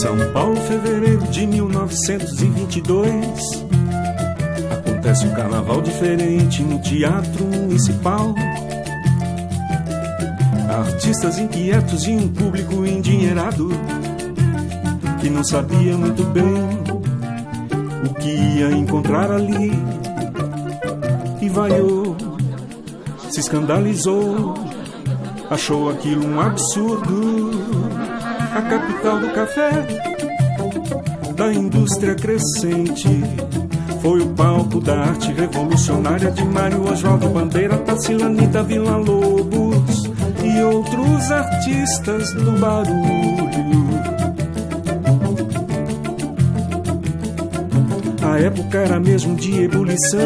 São Paulo, fevereiro de 1922. Acontece um carnaval diferente no Teatro Municipal. Artistas inquietos e um público endinheirado que não sabia muito bem o que ia encontrar ali. E vaiou, se escandalizou, achou aquilo um absurdo. A capital do café, da indústria crescente. Foi o palco da arte revolucionária de Mário Oswaldo Bandeira, Tassilanita Vila Lobos e outros artistas do barulho. A época era mesmo de ebulição.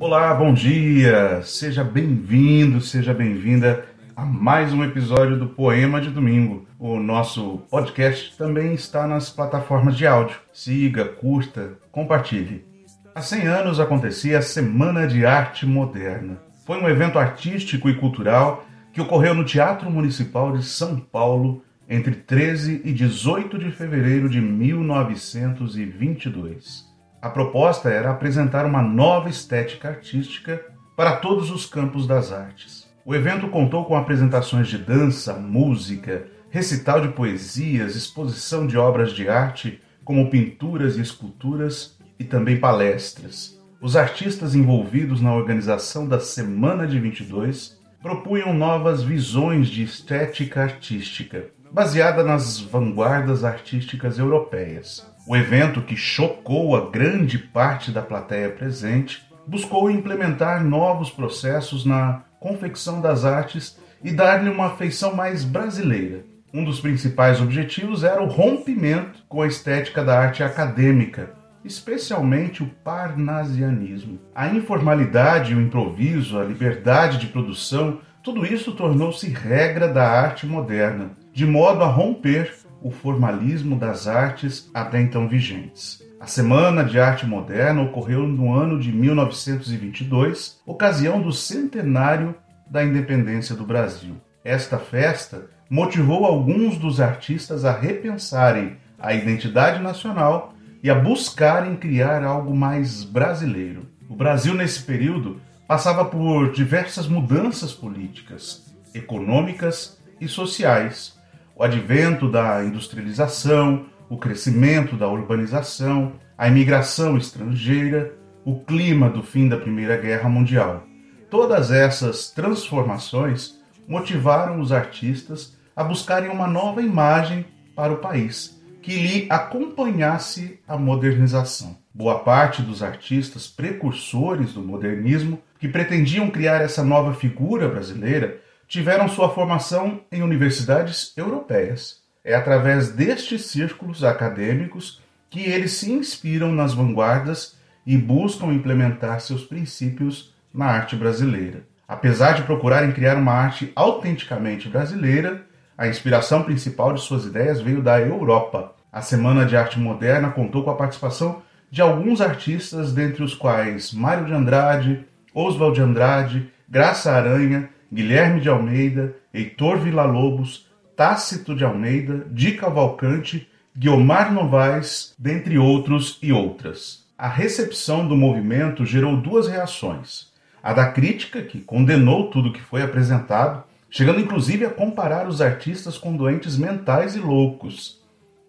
Olá, bom dia! Seja bem-vindo, seja bem-vinda a mais um episódio do Poema de Domingo. O nosso podcast também está nas plataformas de áudio. Siga, curta, compartilhe. Há 100 anos acontecia a Semana de Arte Moderna. Foi um evento artístico e cultural que ocorreu no Teatro Municipal de São Paulo entre 13 e 18 de fevereiro de 1922. A proposta era apresentar uma nova estética artística para todos os campos das artes. O evento contou com apresentações de dança, música, recital de poesias, exposição de obras de arte, como pinturas e esculturas, e também palestras. Os artistas envolvidos na organização da Semana de 22 propunham novas visões de estética artística, baseada nas vanguardas artísticas europeias. O evento, que chocou a grande parte da plateia presente, buscou implementar novos processos na confecção das artes e dar-lhe uma feição mais brasileira. Um dos principais objetivos era o rompimento com a estética da arte acadêmica, especialmente o parnasianismo. A informalidade, o improviso, a liberdade de produção, tudo isso tornou-se regra da arte moderna, de modo a romper o formalismo das artes até então vigentes. A Semana de Arte Moderna ocorreu no ano de 1922, ocasião do centenário da independência do Brasil. Esta festa motivou alguns dos artistas a repensarem a identidade nacional e a buscarem criar algo mais brasileiro. O Brasil, nesse período, passava por diversas mudanças políticas, econômicas e sociais. O advento da industrialização, o crescimento da urbanização, a imigração estrangeira, o clima do fim da Primeira Guerra Mundial. Todas essas transformações motivaram os artistas a buscarem uma nova imagem para o país, que lhe acompanhasse a modernização. Boa parte dos artistas precursores do modernismo, que pretendiam criar essa nova figura brasileira, tiveram sua formação em universidades europeias. É através destes círculos acadêmicos que eles se inspiram nas vanguardas e buscam implementar seus princípios na arte brasileira. Apesar de procurarem criar uma arte autenticamente brasileira, a inspiração principal de suas ideias veio da Europa. A Semana de Arte Moderna contou com a participação de alguns artistas, dentre os quais Mário de Andrade, Oswald de Andrade, Graça Aranha, Guilherme de Almeida, Heitor Villa-Lobos, Tácito de Almeida, Di Cavalcante, Guiomar Novaes, dentre outros e outras. A recepção do movimento gerou duas reações. A da crítica, que condenou tudo que foi apresentado, chegando inclusive a comparar os artistas com doentes mentais e loucos.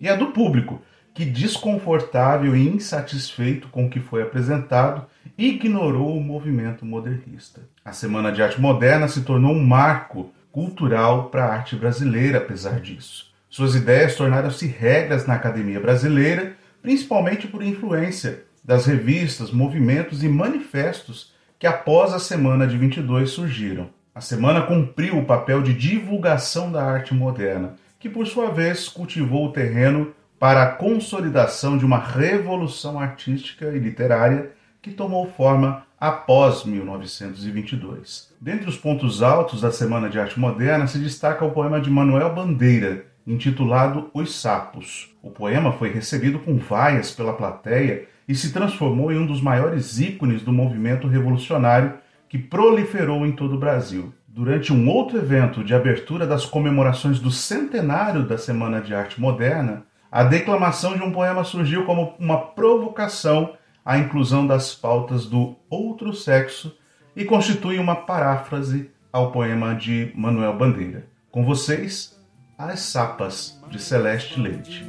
E a do público, que, desconfortável e insatisfeito com o que foi apresentado, ignorou o movimento modernista. A Semana de Arte Moderna se tornou um marco cultural para a arte brasileira, apesar disso. Suas ideias tornaram-se regras na academia brasileira, principalmente por influência das revistas, movimentos e manifestos que após a Semana de 22 surgiram. A semana cumpriu o papel de divulgação da arte moderna, que por sua vez cultivou o terreno para a consolidação de uma revolução artística e literária que tomou forma após 1922. Dentre os pontos altos da Semana de Arte Moderna se destaca o poema de Manuel Bandeira, intitulado Os Sapos. O poema foi recebido com vaias pela plateia e se transformou em um dos maiores ícones do movimento revolucionário que proliferou em todo o Brasil. durante um outro evento de abertura das comemorações do centenário da Semana de Arte Moderna, a declamação de um poema surgiu como uma provocação à inclusão das pautas do outro sexo e constitui uma paráfrase ao poema de Manuel Bandeira. Com vocês, As Sapas, de Celeste Leite.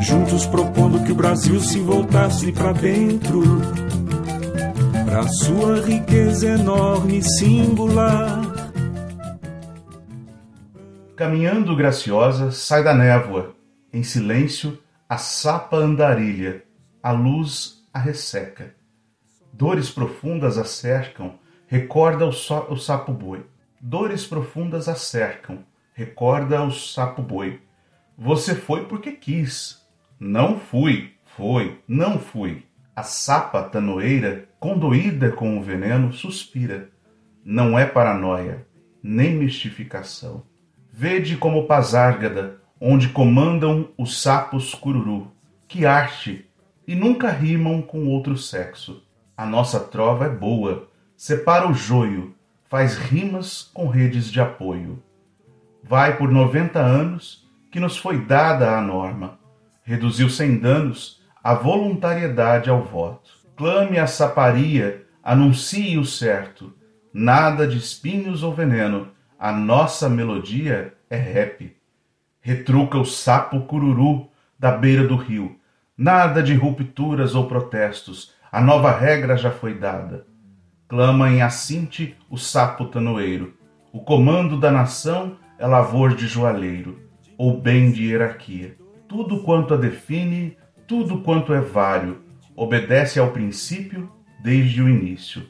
Juntos propondo que o Brasil se voltasse para dentro, para sua riqueza enorme e singular. Caminhando graciosa, sai da névoa, em silêncio, a sapa andarilha, a luz a resseca. Dores profundas a cercam, recorda o, so, o sapo boi. Dores profundas a cercam, recorda o sapo boi. Você foi porque quis. Não fui, foi, não fui. A sapa tanoeira, condoída com o veneno, suspira. Não é paranoia, nem mistificação. Vede como Pazárgada, onde comandam os sapos cururu. Que arte! E nunca rimam com outro sexo. A nossa trova é boa, separa o joio, faz rimas com redes de apoio. Vai por noventa anos que nos foi dada a norma. Reduziu sem danos a voluntariedade ao voto. Clame a saparia, anuncie o certo. Nada de espinhos ou veneno, a nossa melodia é rap. Retruca o sapo cururu da beira do rio. Nada de rupturas ou protestos, a nova regra já foi dada. Clama em assinte o sapo tanoeiro. O comando da nação é lavor de joalheiro, ou bem de hierarquia. Tudo quanto a define, tudo quanto é vário, obedece ao princípio desde o início.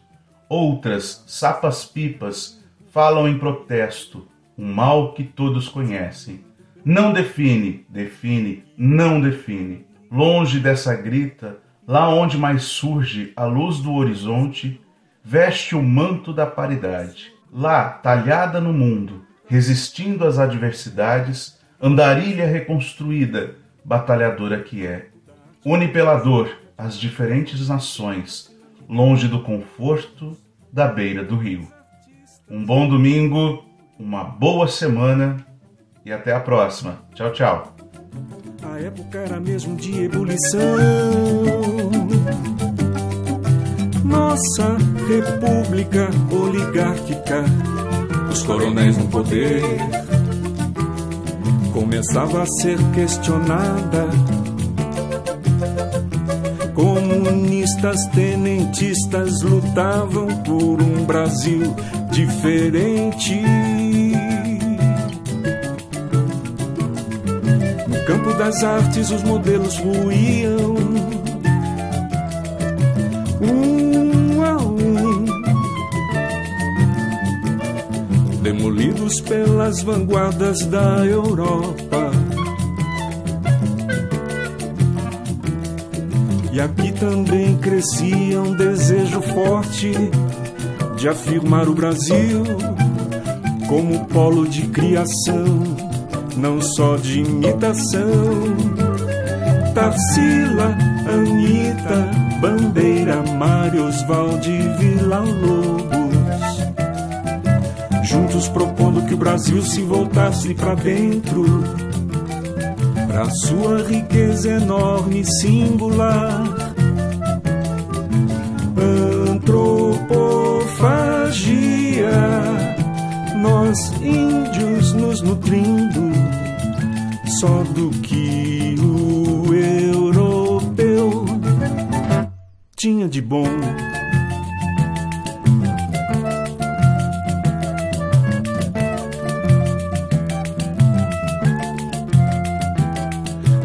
Outras, sapas pipas, falam em protesto, um mal que todos conhecem. Não define, define, não define. Longe dessa grita, lá onde mais surge a luz do horizonte, veste o manto da paridade. Lá, talhada no mundo, resistindo às adversidades, andarilha reconstruída, batalhadora que é. Une pela dor as diferentes nações, longe do conforto da beira do rio. Um bom domingo, uma boa semana e até a próxima. Tchau, tchau. A época era mesmo de ebulição. Nossa república oligárquica, os coronéis no poder, começava a ser questionada. Comunistas, tenentistas lutavam por um Brasil diferente. Campo das artes os modelos ruíam. Um a um, demolidos pelas vanguardas da Europa. E aqui também crescia um desejo forte de afirmar o Brasil como polo de criação não só de imitação. Tarsila, Anitta, Bandeira, Mário Oswald Vila Lobos. Juntos propondo que o Brasil se voltasse para dentro, pra sua riqueza enorme e singular. Antropofagia, nós índios nos nutrindo só do que o europeu tinha de bom.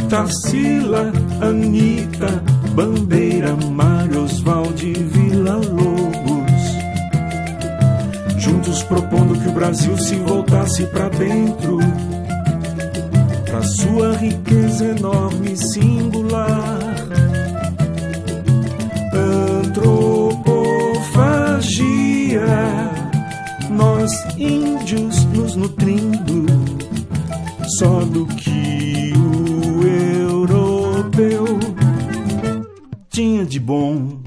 Tarsila, Anitta, Bandeira, Mário Oswald Vila Lobos. Juntos propondo que o Brasil se voltasse para dentro sua riqueza enorme e singular. Antropofagia, nós índios nos nutrindo só do que o europeu tinha de bom.